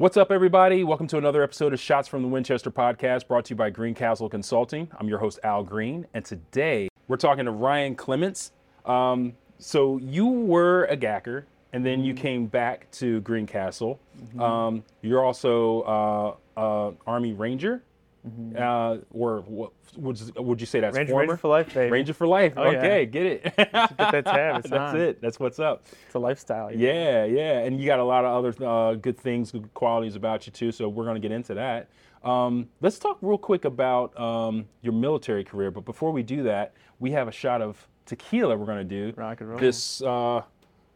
What's up, everybody? Welcome to another episode of Shots from the Winchester podcast brought to you by Greencastle Consulting. I'm your host, Al Green, and today we're talking to Ryan Clements. Um, so, you were a GACER and then you came back to Greencastle. Um, you're also uh, uh, Army Ranger, uh, or what would you, would you say that's Ranger, former? Ranger for life, baby. Ranger for life. Oh, yeah. okay, get it. Get that tab. It's That's on. it. That's what's up. It's a lifestyle. know? Yeah, yeah, and you got a lot of other uh, good things, good qualities about you too. So we're going to get into that. Um, let's talk real quick about um, your military career. But before we do that, we have a shot of tequila we're going to do. Rock and roll. This, uh,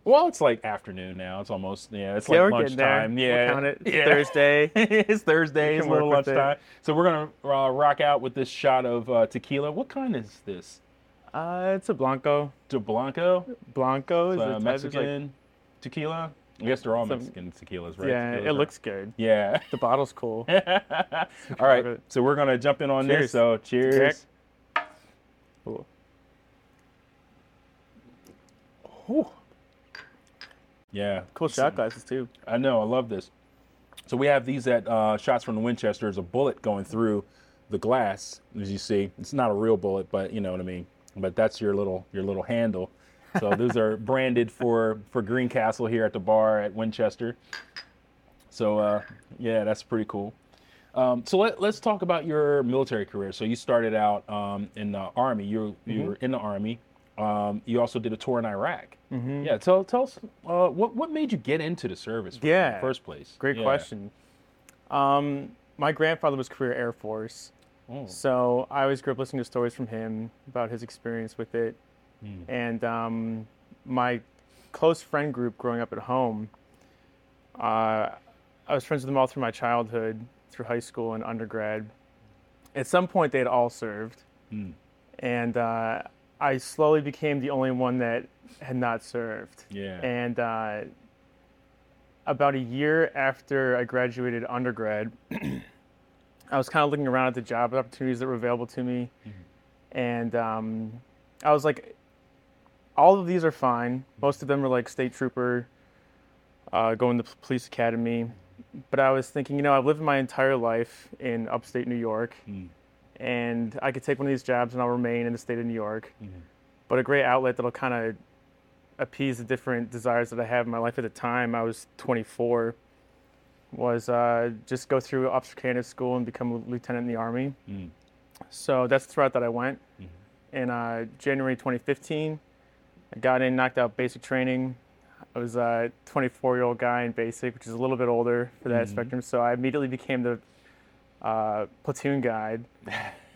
well, it's like afternoon now. It's almost yeah. It's Yeah, like we're getting there. lunchtime. We'll Yeah, count it. It's Yeah. Thursday. it's Thursday. It's a little with it. lunchtime. So we're gonna uh, rock out with this shot of uh, tequila. What kind is this? Uh, it's a Blanco. De Blanco, Blanco is the Mexican Like, tequila. I guess they're all Some- Mexican tequilas, right? yeah, Tequilas it are- looks good. Yeah. The bottle's cool. All right, so we're gonna jump in on this. So cheers. Cool. Ooh. Yeah, Cool shot glasses too. I know. I love this. So we have these at uh, shots from the Winchester. There's a bullet going through the glass, as you see. It's not a real bullet, but you know what I mean. But that's your little your little handle. So those are branded for for Greencastle here at the bar at Winchester. So uh, yeah, that's pretty cool. Um, so let, let's talk about your military career. So you started out um, in the army. You you Mm-hmm. were in the army. Um, you also did a tour in Iraq. Yeah. Tell tell us uh, what what made you get into the service in Yeah. the first place. Great Yeah. question. Um, my grandfather was career Air Force, Oh. so I always grew up listening to stories from him about his experience with it. Hmm. And um, my close friend group growing up at home, uh, I was friends with them all through my childhood, through high school and undergrad. At some point, they had all served, Hmm. and uh, I slowly became the only one that had not served. Yeah. And uh, about a year after I graduated undergrad, I was kind of looking around at the job opportunities that were available to me. And um, I was like, all of these are fine. Most of them are like state trooper, uh, going to police academy. But I was thinking, you know, I've lived my entire life in upstate New York, Mm. And I could take one of these jobs and I'll remain in the state of New York. But a great outlet that'll kind of appease the different desires that I have in my life at the time. I was 24. Was uh, just go through officer candidate school and become a lieutenant in the army. Mm. So that's the route that I went. In uh, January 2015, I got in, knocked out basic training. I was a 24 year old guy in basic, which is a little bit older for that spectrum. So I immediately became the uh, platoon guide,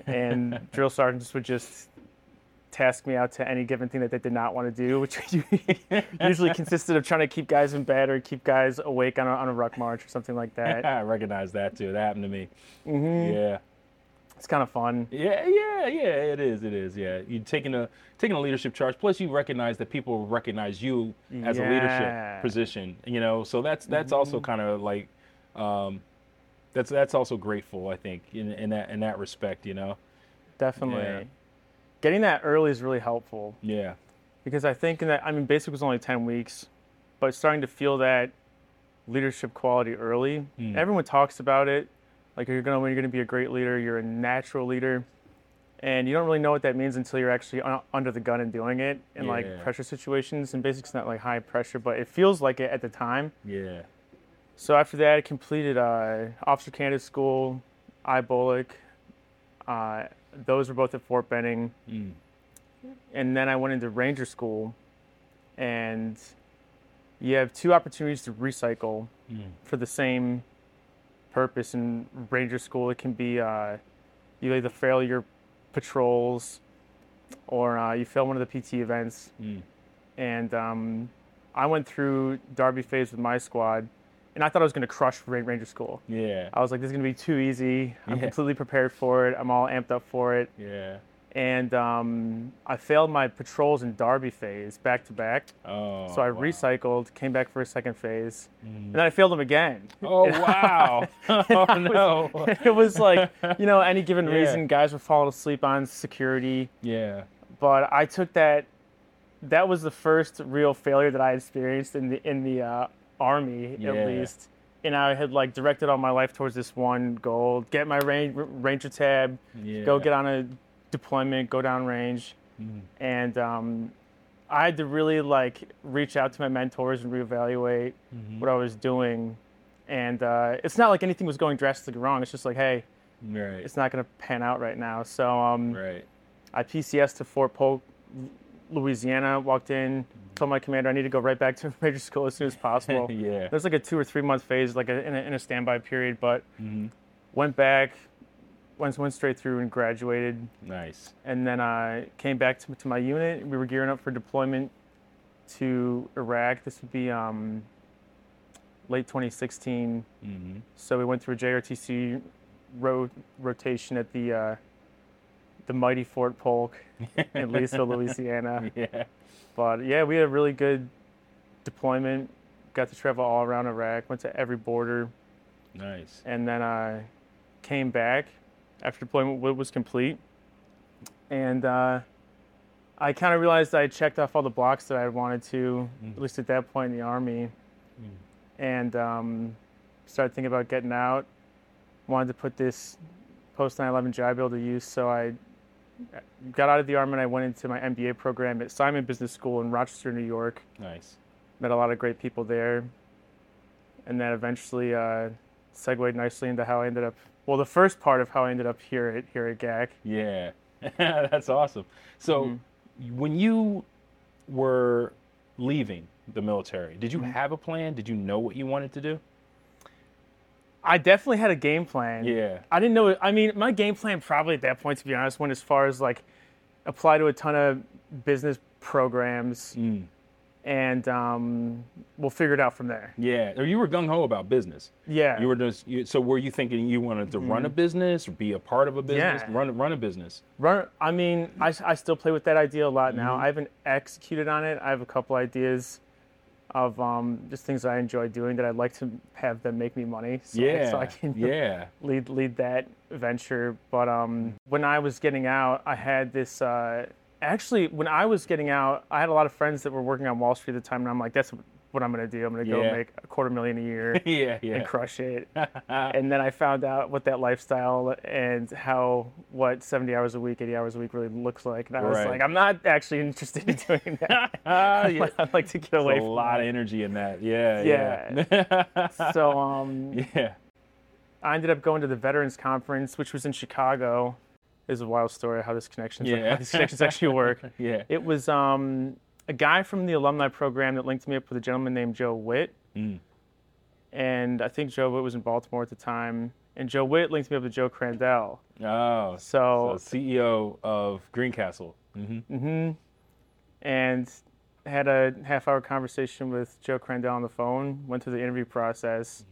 and drill sergeants would just task me out to any given thing that they did not want to do, which usually consisted of trying to keep guys in bed or keep guys awake on a, on a ruck march or something like that. I recognize that too. That happened to me. Mhm. Yeah. It's kind of fun. Yeah, yeah, yeah. It is. It is. Yeah. you're taking a taking a leadership charge. Plus, you recognize that people recognize you as a leadership position. You know, so that's that's also kind of like, um, that's that's also grateful. I think in, in that in that respect. You know. Definitely. Yeah. Getting that early is really helpful Yeah. because I think in that I mean basic was only 10 weeks, but starting to feel that leadership quality early. Mm. Everyone talks about it, like you're gonna when you're gonna be a great leader, you're a natural leader, and you don't really know what that means until you're actually un- under the gun and doing it in Yeah. like pressure situations. And basic's not like high pressure, but it feels like it at the time. Yeah. So after that, I completed uh, officer candidate school, IBOLC. Uh, those were both at Fort Benning Mm. and then I went into ranger school, and you have two opportunities to recycle Mm. for the same purpose in ranger school. It can be uh, you either fail your patrols, or uh, you fail one of the PT events. Mm. And um, I went through Darby phase with my squad, and I thought I was going to crush ranger school. Yeah. I was like, this is going to be too easy. I'm Yeah. completely prepared for it. I'm all amped up for it Yeah. and um, I failed my patrols in Darby phase back to back. Oh. So I wow. recycled, came back for a second phase, Mm. and then I failed them again. Oh wow! oh no! it was like, you know, any given Yeah. reason, guys were falling asleep on security. Yeah. But I took that. That was the first real failure that I experienced in the in the uh, army, Yeah. at least. and I had like directed all my life towards this one goal: get my ranger tab, Yeah. go get on a deployment, go down range, Mhm. and um, I had to really like reach out to my mentors and reevaluate Mhm. what I was doing. And uh, it's not like anything was going drastically wrong. It's just like, hey, Right. it's not going to pan out right now. So um, Right. I PCS to Fort Polk, Louisiana. Walked in, told my commander I need to go right back to ranger school as soon as possible. yeah. There's like a two or three month phase, like a, in, a, in a standby period, but Mhm. went back, went went straight through and graduated, Nice. and then I came back to, to my unit. We were gearing up for deployment to Iraq. This would be um, late 2016. hmm So we went through a JRTC ro- rotation at the uh, the mighty Fort Polk in Lisa, Louisiana. Yeah. But yeah, we had a really good deployment. Got to travel all around Iraq. Went to every border, Nice. and then I came back after deployment was complete. And uh, I kind of realized I checked off all the blocks that I wanted to, Mm. at least at that point in the army, and um, started thinking about getting out. Wanted to put this post 9/11 GI Bill to use, so I got out of the army and I went into my MBA program at Simon Business School in Rochester, New York. Nice. Met a lot of great people there, and then eventually uh, segued nicely into how I ended up. Well, the first part of how I ended up here at here at GAC. Yeah. That's awesome. So Mm-hmm. when you were leaving the military, did Mm-hmm. you have a plan? Did you know what you wanted to do? I definitely had a game plan. Yeah. I didn't know. I mean, my game plan probably at that point, to be honest, went as far as like apply to a ton of business programs, Mm. and um, we'll figure it out from there. Yeah. Or you were gung ho about business. Yeah. You were just you, so were you thinking you wanted to run a business or be a part of a business? Mm-hmm. Yeah. Run run a business. Run. I mean, I, I still play with that idea a lot now. Mhm. I haven't executed on it. I have a couple ideas of um, just things I enjoy doing that I'd like to have them make me money. So, Yeah. So I can yeah. lead lead that venture. But um, when I was getting out, I had this. Uh, actually, when I was getting out, I had a lot of friends that were working on Wall Street at the time, and I'm like, that's what I'm going to do. I'm going to go Yeah. make a quarter million a year yeah. Yeah. and crush it. and then I found out what that lifestyle and how what 70 hours a week, 80 hours a week really looks like. And I was like, I'm not actually interested in doing that. Ah, yeah. I'd like to get There's away a from lot that. of energy in that. Yeah. Yeah. Yeah. So um, yeah. I ended up going to the Veterans Conference, which was in Chicago. Is a wild story how this connection Yeah. how these connections actually work. Yeah. It was um, a guy from the alumni program that linked me up with a gentleman named Joe Witt, Mm. and I think Joe Witt was in Baltimore at the time. And Joe Witt linked me up with Joe Crandell. Oh. So, So CEO of Greencastle. hmm mm-hmm. and had a half hour conversation with Joe Crandell on the phone. Went through the interview process.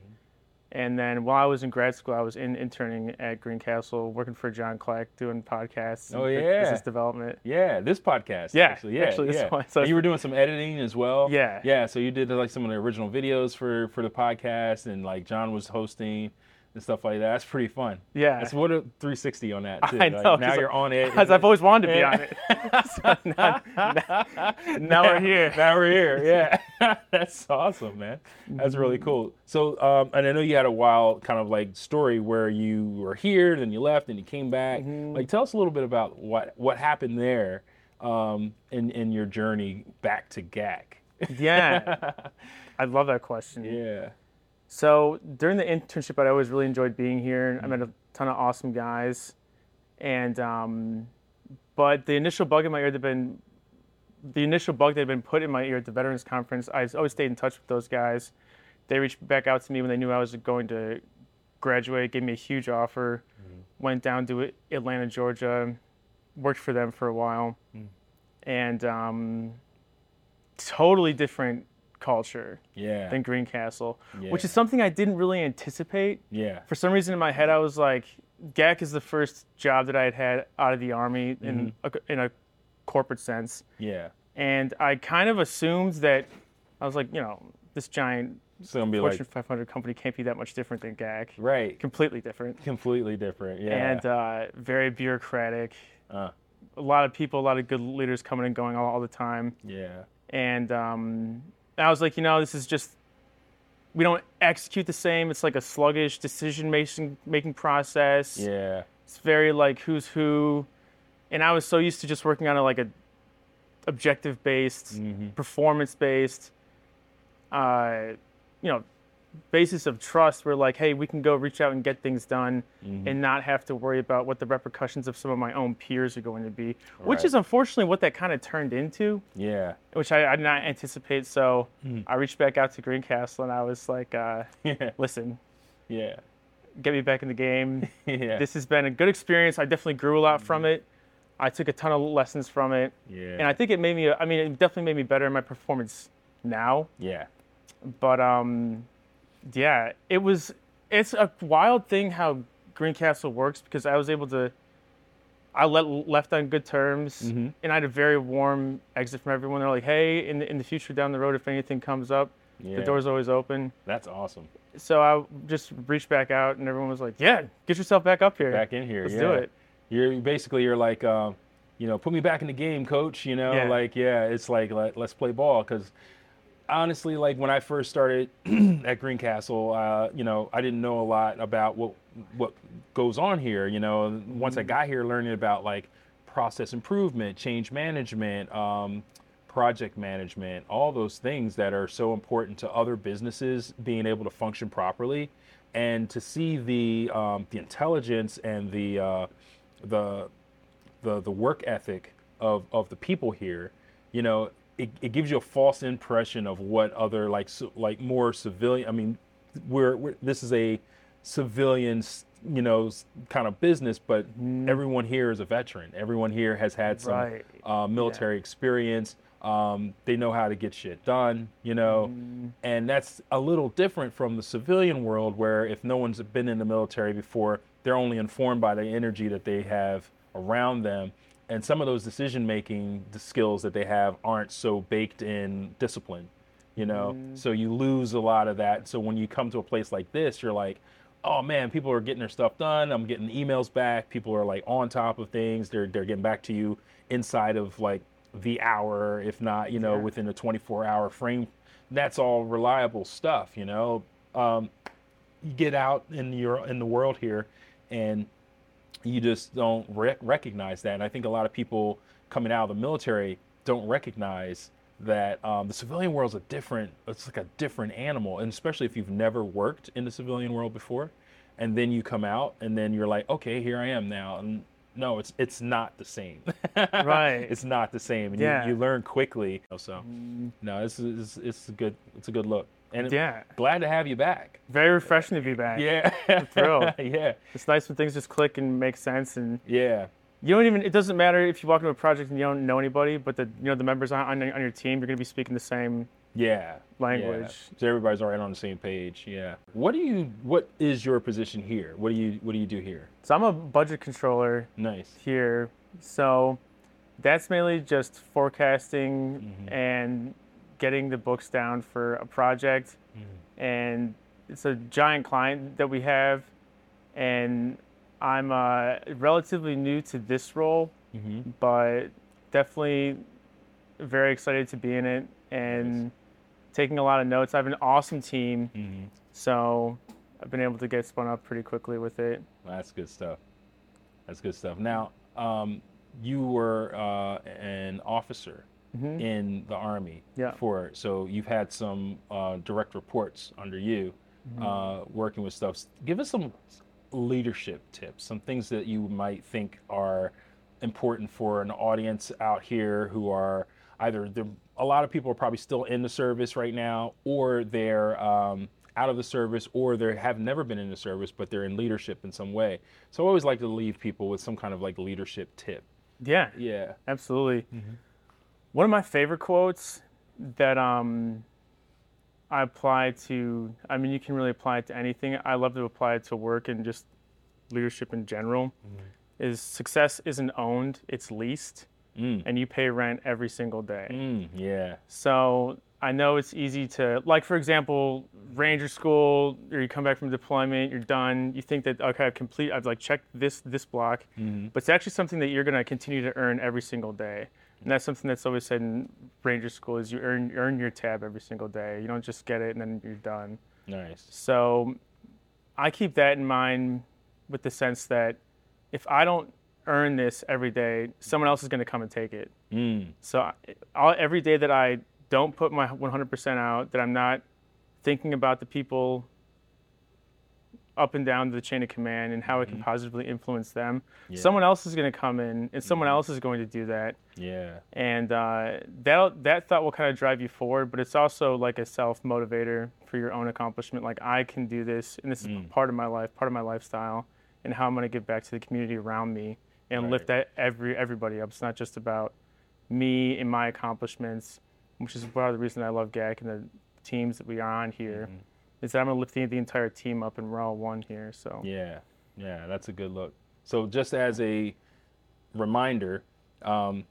And then while I was in grad school, I was in interning at Greencastle, working for John Clack, doing podcasts. Oh, and Oh, yeah. business development. Yeah, this podcast. Yeah, actually, yeah, actually this yeah. one. So you were doing some editing as well. Yeah. yeah. So you did like some of the original videos for for the podcast, and like John was hosting and stuff like that. That's pretty fun. Yeah. It's what a 360 on that. Too. I Like, know, now 'cause you're on it. As I've always wanted to be on it. So now, now- now we're here. Now we're here. Yeah, that's awesome, man. That's really cool. So, um, and I know you had a wild kind of like story where you were here, then you left, and you came back. Mm-hmm. Like, tell us a little bit about what what happened there, um, in in your journey back to GAC. yeah. I love that question. yeah. So during the internship, I always really enjoyed being here. I met a ton of awesome guys, and um, but the initial bug in my ear that had been the initial bug that had been put in my ear at the Veterans Conference. I always stayed in touch with those guys. They reached back out to me when they knew I was going to graduate. Gave me a huge offer. Went down to Atlanta, Georgia. Worked for them for a while, and um, totally different culture Yeah. than Greencastle, Yeah. which is something I didn't really anticipate. yeah. For some reason in my head, I was like, GAC is the first job that I had had out of the army in a, in a corporate sense, Yeah. and I kind of assumed that I was like, you know, this giant So be Fortune like 500 company can't be that much different than GAC. right, Completely different, completely different. Yeah. and uh, very bureaucratic. Uh, A lot of people, a lot of good leaders coming and going all, all the time. yeah. and um, I was like, you know, this is just we don't execute the same. It's like a sluggish decision making making process. Yeah. It's very like who's who, and I was so used to just working on a like a objective based, performance based, uh, you know, basis of trust. Where like, hey, we can go reach out and get things done, and not have to worry about what the repercussions of some of my own peers are going to be. Which is unfortunately what that kind of turned into Yeah. which I, I did not anticipate. So I reached back out to Greencastle and I was like, uh, Yeah. listen, Yeah. get me back in the game. Yeah. This has been a good experience. I definitely grew a lot from it. I took a ton of lessons from it. yeah. And I think it made me, I mean, it definitely made me better in my performance now. yeah. But um, yeah, it was, it's a wild thing how Greencastle works because I was able to, I let, left on good terms Mm-hmm. and I had a very warm exit from everyone. They're like, hey, in the, in the future down the road, if anything comes up, Yeah. the door's always open. That's awesome. So I just reached back out, and everyone was like, "Yeah, get yourself back up here. Back in here. Let's yeah. do it." You're basically you're like, um, you know, put me back in the game, coach. You know, Yeah. like yeah, it's like let, let's play ball because honestly, like when I first started at Greencastle, uh, you know, I didn't know a lot about what what goes on here. You know, once I got here, learning about like process improvement, change management, um, project management, all those things that are so important to other businesses being able to function properly, and to see the um, the intelligence and the uh, the the the work ethic of of the people here, you know, it, it gives you a false impression of what other like so, like more civilian. I mean, we're, we're this is a civilian, you know, kind of business, but everyone here is a veteran. Everyone here has had some Right. uh, military experience. Um, they know how to get shit done, you know, and that's a little different from the civilian world where if no one's been in the military before, they're only informed by the energy that they have around them. And some of those decision making skills that they have aren't so baked in discipline, you know, so you lose a lot of that. So when you come to a place like this, you're like, oh man, people are getting their stuff done. I'm getting emails back. People are like on top of things. They're they're getting back to you inside of like the hour, if not, you know, Yeah. within a 24 hour frame. That's all reliable stuff, you know. Um, you get out in your in the world here, and you just don't rec- recognize that. And I think a lot of people coming out of the military don't recognize that um, the civilian world is a different. It's like a different animal, and especially if you've never worked in the civilian world before, and then you come out, and then you're like, okay, here I am now, and no, it's it's not the same. Right. It's not the same, and Yeah. you, you learn quickly. So, no, this is it's a good it's a good look, and Yeah, glad to have you back. very refreshing to be back. Yeah, thrilled. yeah, It's nice when things just click and make sense, and yeah. you don't even. It doesn't matter if you walk into a project and you don't know anybody, but the you know the members on on, on your team, you're going to be speaking the same. Yeah. Language. yeah. So everybody's already on the same page. Yeah. What do you what is your position here? What do you what do you do here? So I'm a budget controller Nice. here. So that's mainly just forecasting Mm-hmm. and getting the books down for a project. Mm-hmm. And it's a giant client that we have. And I'm uh, relatively new to this role, Mm-hmm. but definitely very excited to be in it and taking a lot of notes. I have an awesome team. Mm-hmm. So I've been able to get spun up pretty quickly with it. That's good stuff. That's good stuff. Now, um, you were uh, an officer in the army. Mm-hmm. Yeah. For so you've had some uh, direct reports under you, Mm-hmm. uh, working with stuff. Give us some leadership tips, some things that you might think are important for an audience out here who are either they're, a lot of people are probably still in the service right now, or they're um, out of the service, or they have never been in the service, but they're in leadership in some way. So I always like to leave people with some kind of like leadership tip. Yeah. Yeah. Absolutely. One of my favorite quotes that um, I apply to, I mean, you can really apply it to anything. I love to apply it to work and just leadership in general. Is success isn't owned, it's leased, Mm. and you pay rent every single day. Mm, yeah. So I know it's easy to, like, for example, Ranger School, or you come back from deployment, you're done. You think that okay, I've complete, I've like checked this this block, but it's actually something that you're going to continue to earn every single day. And that's something that's always said in Ranger School is you earn earn your tab every single day. You don't just get it and then you're done. Nice. So I keep that in mind with the sense that if I don't earn this every day, someone else is going to come and take it. Mm. So I- all, every day that I don't put my 100% out, that I'm not thinking about the people up and down the chain of command and how it can positively influence them, Yeah. someone else is going to come in and someone else is going to do that. Yeah. And uh, that that thought will kind of drive you forward, but it's also like a self motivator for your own accomplishment. Like I can do this, and this is Mm. part of my life, part of my lifestyle, and how I'm going to give back to the community around me and lift that every everybody up. It's not just about me and my accomplishments, which is part of the reason I love GAC and the teams that we are on here. Mm-hmm. Is that I'm going to lift the, entire team up we're all one here. So Yeah, yeah, that's a good look. So just as a reminder, um,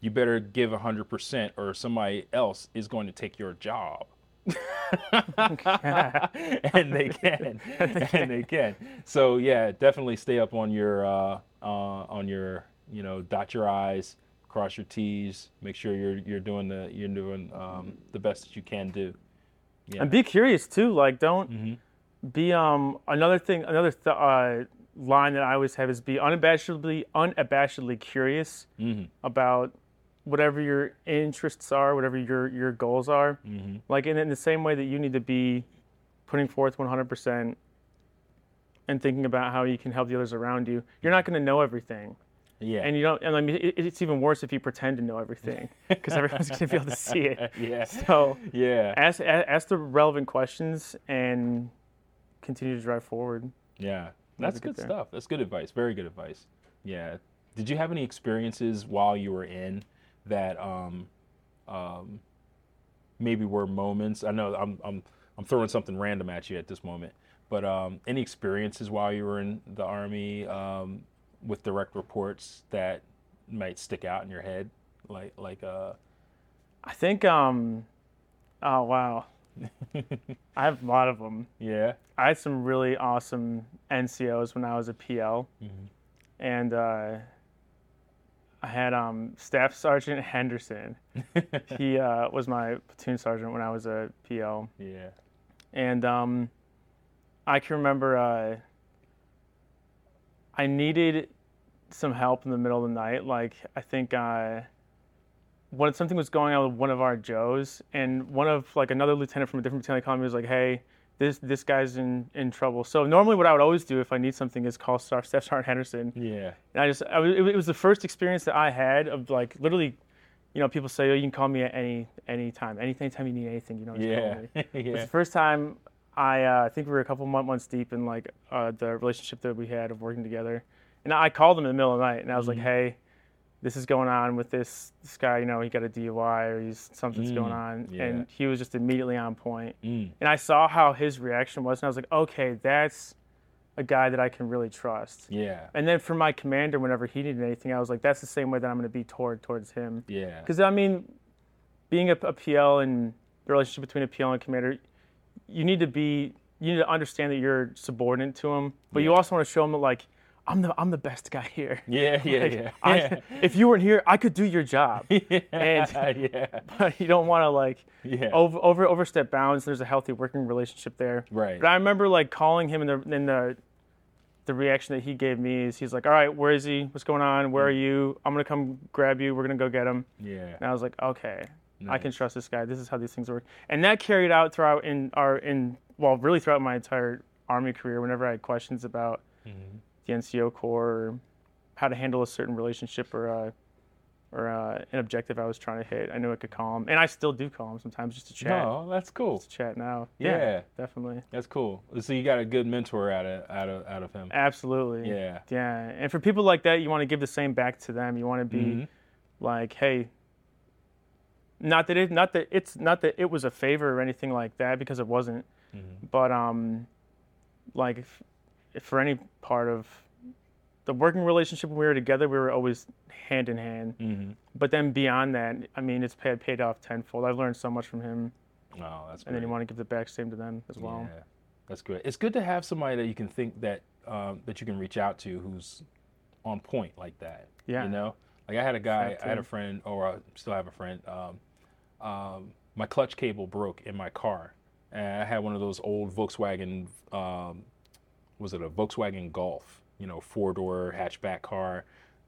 you better give hundred percent, or somebody else is going to take your job. and they can, and they can. So yeah, definitely stay up on your uh, uh, on your you know dot your i's, cross your t's, make sure you're you're doing the you're doing um, the best that you can do. Yeah. And be curious too. Like, don't Mm-hmm. be um another thing. Another th- uh, line that I always have is be unabashedly unabashedly curious hmm about whatever your interests are, whatever your your goals are. hmm Like, in, in the same way that you need to be putting forth 100% and thinking about how you can help the others around you. You're not going to know everything. Yeah. And you don't, and I mean, it, it's even worse if you pretend to know everything because everyone's going to be able to see it. yeah. So, Yeah. ask ask the relevant questions and continue to drive forward. Yeah. That's good stuff. That's good advice. Very good advice. Yeah. Did you have any experiences while you were in that um, um, maybe were moments? I know I'm, I'm, I'm throwing something random at you at this moment, but um, any experiences while you were in the Army um, with direct reports that might stick out in your head? Like, like, uh, I think, um, oh wow, I have a lot of them. yeah. I had some really awesome NCOs when I was a PL, and uh, I had um, Staff Sergeant Henderson. he uh, was my platoon sergeant when I was a PL, Yeah. and um, I can remember uh, I needed some help in the middle of the night. Like I think uh, when something was going on with one of our Joes, and one of like another lieutenant from a different battalion called me was like, "Hey, this this guy's in in trouble." So normally, what I would always do if I need something is call Staff Staff Sergeant Henderson, Yeah. and I just I, was- it was- the first experience that I had of like literally. You know, people say, "Oh, you can call me at any any time, any anytime you need anything." You know, call Yeah. It was the first time I uh, I think we were a couple months deep in like uh, the relationship that we had of working together, and I called him in the middle of the night and I was like, "Hey, this is going on with this this guy. You know, he got a DUI or he's something's going Mm, on," yeah. and he was just immediately on point. Mm. And I saw how his reaction was, and I was like, "Okay, that's a guy that I can really trust." Yeah. And then for my commander, whenever he needed anything, I was like, "That's the same way that I'm going to be toward towards him." Yeah. Because I mean, being a, a PL and the relationship between a PL and a commander, you need to be, you need to understand that you're subordinate to him, but you also want to show him that like, I'm the I'm the best guy here. Yeah. Yeah. Like, Yeah. I- yeah. if you weren't here, I could do your job. yeah, And- yeah, But you don't want to like yeah, over over overstep bounds. There's a healthy working relationship there. right. But I remember like calling him in the in the the reaction that he gave me is he's like, all right, where is he? What's going on? Where are you? I'm gonna come grab you. We're gonna go get him. Yeah, And I was like, okay, I can trust this guy. This is how these things work. And that carried out throughout in our in well, really throughout my entire army career. Whenever I had questions about Mhm. the NCO Corps, or how to handle a certain relationship or uh, or uh, an objective I was trying to hit, I knew I could call him, and I still do call him sometimes just to chat. No, that's cool. Just to chat now. Yeah. definitely, That's cool. So you got a good mentor out of out of out of him. absolutely. Yeah. Yeah, and for people like that, you want to give the same back to them. You want to be Mhm. like, hey, not that it, not that it's not that it was a favor or anything like that because it wasn't, Mhm. but um, like if, if for any part of the working relationship when we were together, we were always hand in hand. Mhm. But then beyond that, I mean, it's paid paid off tenfold. I've learned so much from him, Oh, that's and then you want to give the back same to them as well. Yeah, that's good. It's good to have somebody that you can think that um, that you can reach out to who's on point like that. Yeah. You know, like I had a guy, I had a friend, or I still have a friend. Um, um, my clutch cable broke in my car, And I had one of those old Volkswagen, um, was it a Volkswagen Golf? You know, four door hatchback car,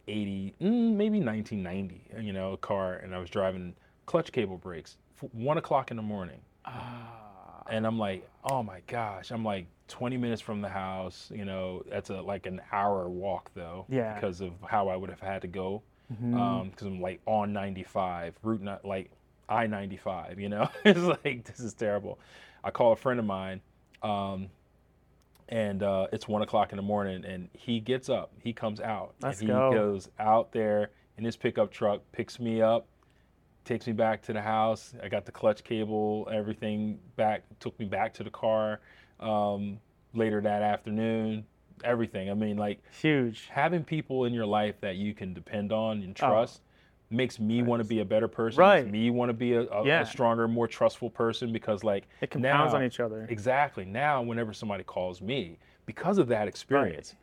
80, mm, maybe 1990. You know, a car, and I was driving clutch cable brakes, one o'clock in the morning. Ah, and I'm like, oh my gosh, I'm like 20 minutes from the house. You know, that's a like an hour walk though, Yeah. because of how I would have had to go. mhm. Um, because I'm like on 95, route not like I-95. You know, it's like this is terrible. I call a friend of mine, um, and uh, it's one o'clock in the morning, and he gets up, he comes out, Let's and he go. goes out there in his pickup truck, picks me up, takes me back to the house. I got the clutch cable, everything back, took me back to the car um, later that afternoon. Everything. I mean, like huge. having people in your life that you can depend on and Oh. Makes me want to be a better person. Right. Makes me want to be a, a, Yeah. a stronger, more trustful person because, like, It compounds now- on each other. Exactly. Now, whenever somebody calls me, because of that experience,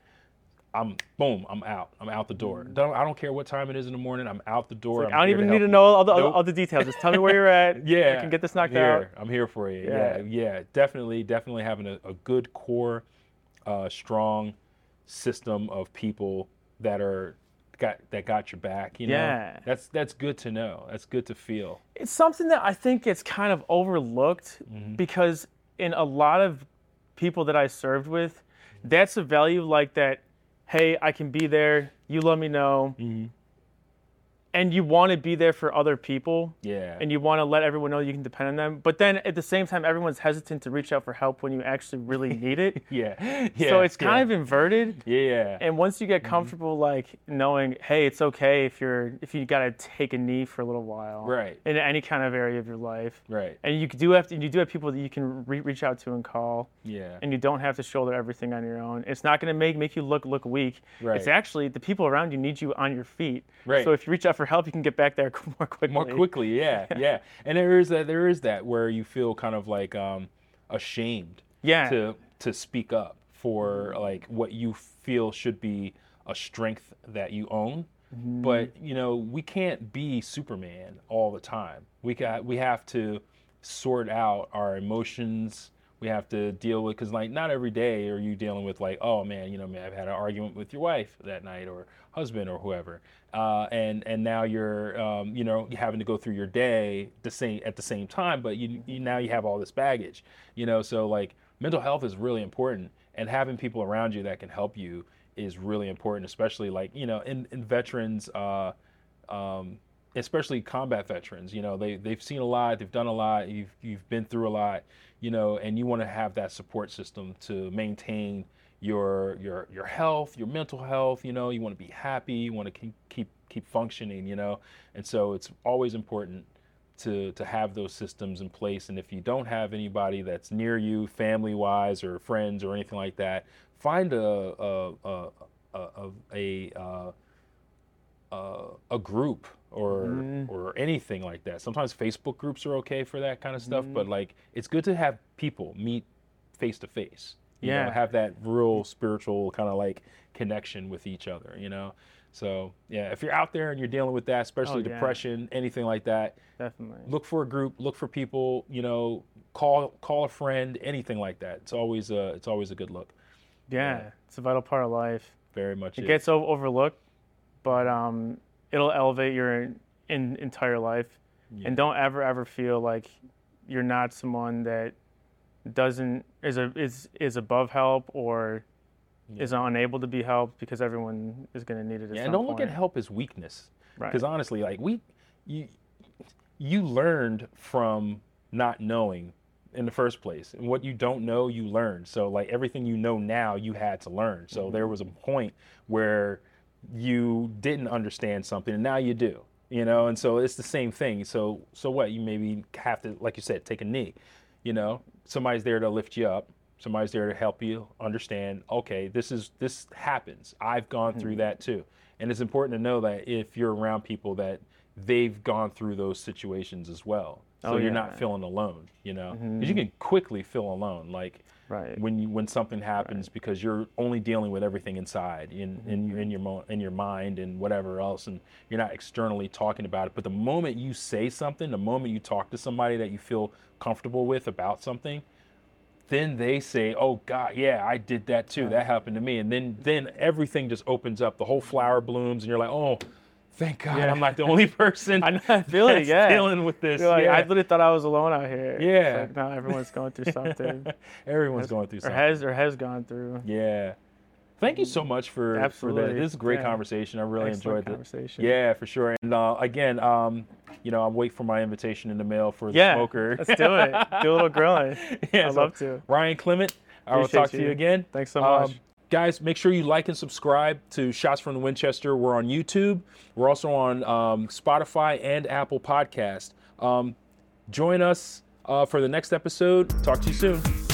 I'm boom. I'm out. I'm out the door. Don't, I don't care what time it is in the morning. I'm out the door. Mm. Like, I'm don't even help need to know all the, Nope. all the details. Just tell me where you're at. Yeah, I can get this knocked I'm out. I'm here for you. Yeah, Yeah. yeah, definitely, definitely having a, a good core, uh, strong system of people that are got that got your back. You know, Yeah. that's that's good to know. That's good to feel. It's something that I think gets kind of overlooked Mm-hmm. because in a lot of people that I served with, that's a value like that. Hey, I can be there. You let me know. Mm-hmm. And you want to be there for other people. Yeah, and you want to let everyone know you can depend on them. But then at the same time, everyone's hesitant to reach out for help when you actually really need it. yeah, yeah. so it's kind yeah. of inverted. yeah, And once you get Mm-hmm. comfortable, like knowing, hey, it's okay if you're if you got to take a knee for a little while, Right. in any kind of area of your life, right. and you do have to, you do have people that you can re- reach out to and call, Yeah, and you don't have to shoulder everything on your own. It's not going to make make you look look weak. Right. It's actually the people around you need you on your feet. Right. So if you reach out for help, you can get back there more quickly. more quickly. Yeah, yeah. And there is that. There is that where you feel kind of like um, ashamed. Yeah. to to speak up for like what you feel should be a strength that you own. Mm-hmm. But you know, we can't be Superman all the time. We got we have to sort out our emotions. We have to deal with because like not every day are you dealing with like oh man you know man I've had an argument with your wife that night or husband or whoever uh, and and now you're um, you know having to go through your day the same at the same time but you, you now you have all this baggage you know so like mental health is really important and having people around you that can help you is really important especially like you know in, in veterans uh, um, especially combat veterans. You know, they they've seen a lot, they've done a lot, you've you've been through a lot, you know, and you want to have that support system to maintain your your your health, your mental health. You know, you want to be happy, you want to keep keep keep functioning. You know, and so it's always important to to have those systems in place. And if you don't have anybody that's near you, family wise or friends or anything like that, find a a a a, a, a a group or Mm-hmm. or anything like that. Sometimes Facebook groups are okay for that kind of stuff, Mm-hmm. but like it's good to have people meet face to face. You know, Yeah. have that real spiritual kind of like connection with each other. You know, so yeah, if you're out there and you're dealing with that, especially Oh, yeah. depression, anything like that, Definitely. look for a group, look for people. You know, call call a friend, anything like that. It's always a it's always a good look. Yeah, it's a vital part of life. Very much. It is. gets overlooked, but um, it'll elevate your in, entire life. Yeah. And don't ever ever feel like you're not someone that doesn't is a is is above help or is unable to be helped because everyone is going to need it. At Yeah, and don't look at help as weakness. Right. Because honestly, like we, you, you learned from not knowing in the first place, and what you don't know, you learn. So like everything you know now, you had to learn. So Mm-hmm. there was a point where you didn't understand something, and now you do. You know, and so it's the same thing. So so what? You maybe have to, like you said, take a knee. You know, somebody's there to lift you up. Somebody's there to help you understand. Okay, this is this happens. I've gone through that too, and it's important to know that if you're around people that they've gone through those situations as well. so Oh, you're. Mm-hmm. not feeling alone. You know, 'Cause you can quickly feel alone, like Right. when you when something happens because you're only dealing with everything inside in in your in your mo- in your mind and whatever else, and you're not externally talking about it. But the moment you say something, the moment you talk to somebody that you feel comfortable with about something, then they say, "Oh God, yeah, I did that too. That happened to me." And then then everything just opens up. The whole flower blooms, and you're like, "Oh, thank God, Yeah. I'm not the only person I know that feeling, yeah. dealing with this." Like, yeah. I literally thought I was alone out here. Yeah. like, now everyone's going through something. Everyone's going through or something. has or has gone through. Yeah. Thank you so much for, for that. Absolutely. This is a great Yeah. conversation. I really Excellent enjoyed the conversation. Yeah, for sure. And uh, again, um, you know, I'm waiting for my invitation in the mail for the Yeah, smoker. let's do it. Do a little grilling. Yeah, I'd so love to. Ryan Clement, I will talk to you you. again. Thanks so Um, much. Guys, make sure you like and subscribe to Shots from the Winchester. We're on YouTube. We're also on um, Spotify and Apple Podcast. Um, join us uh, for the next episode. Talk to you soon.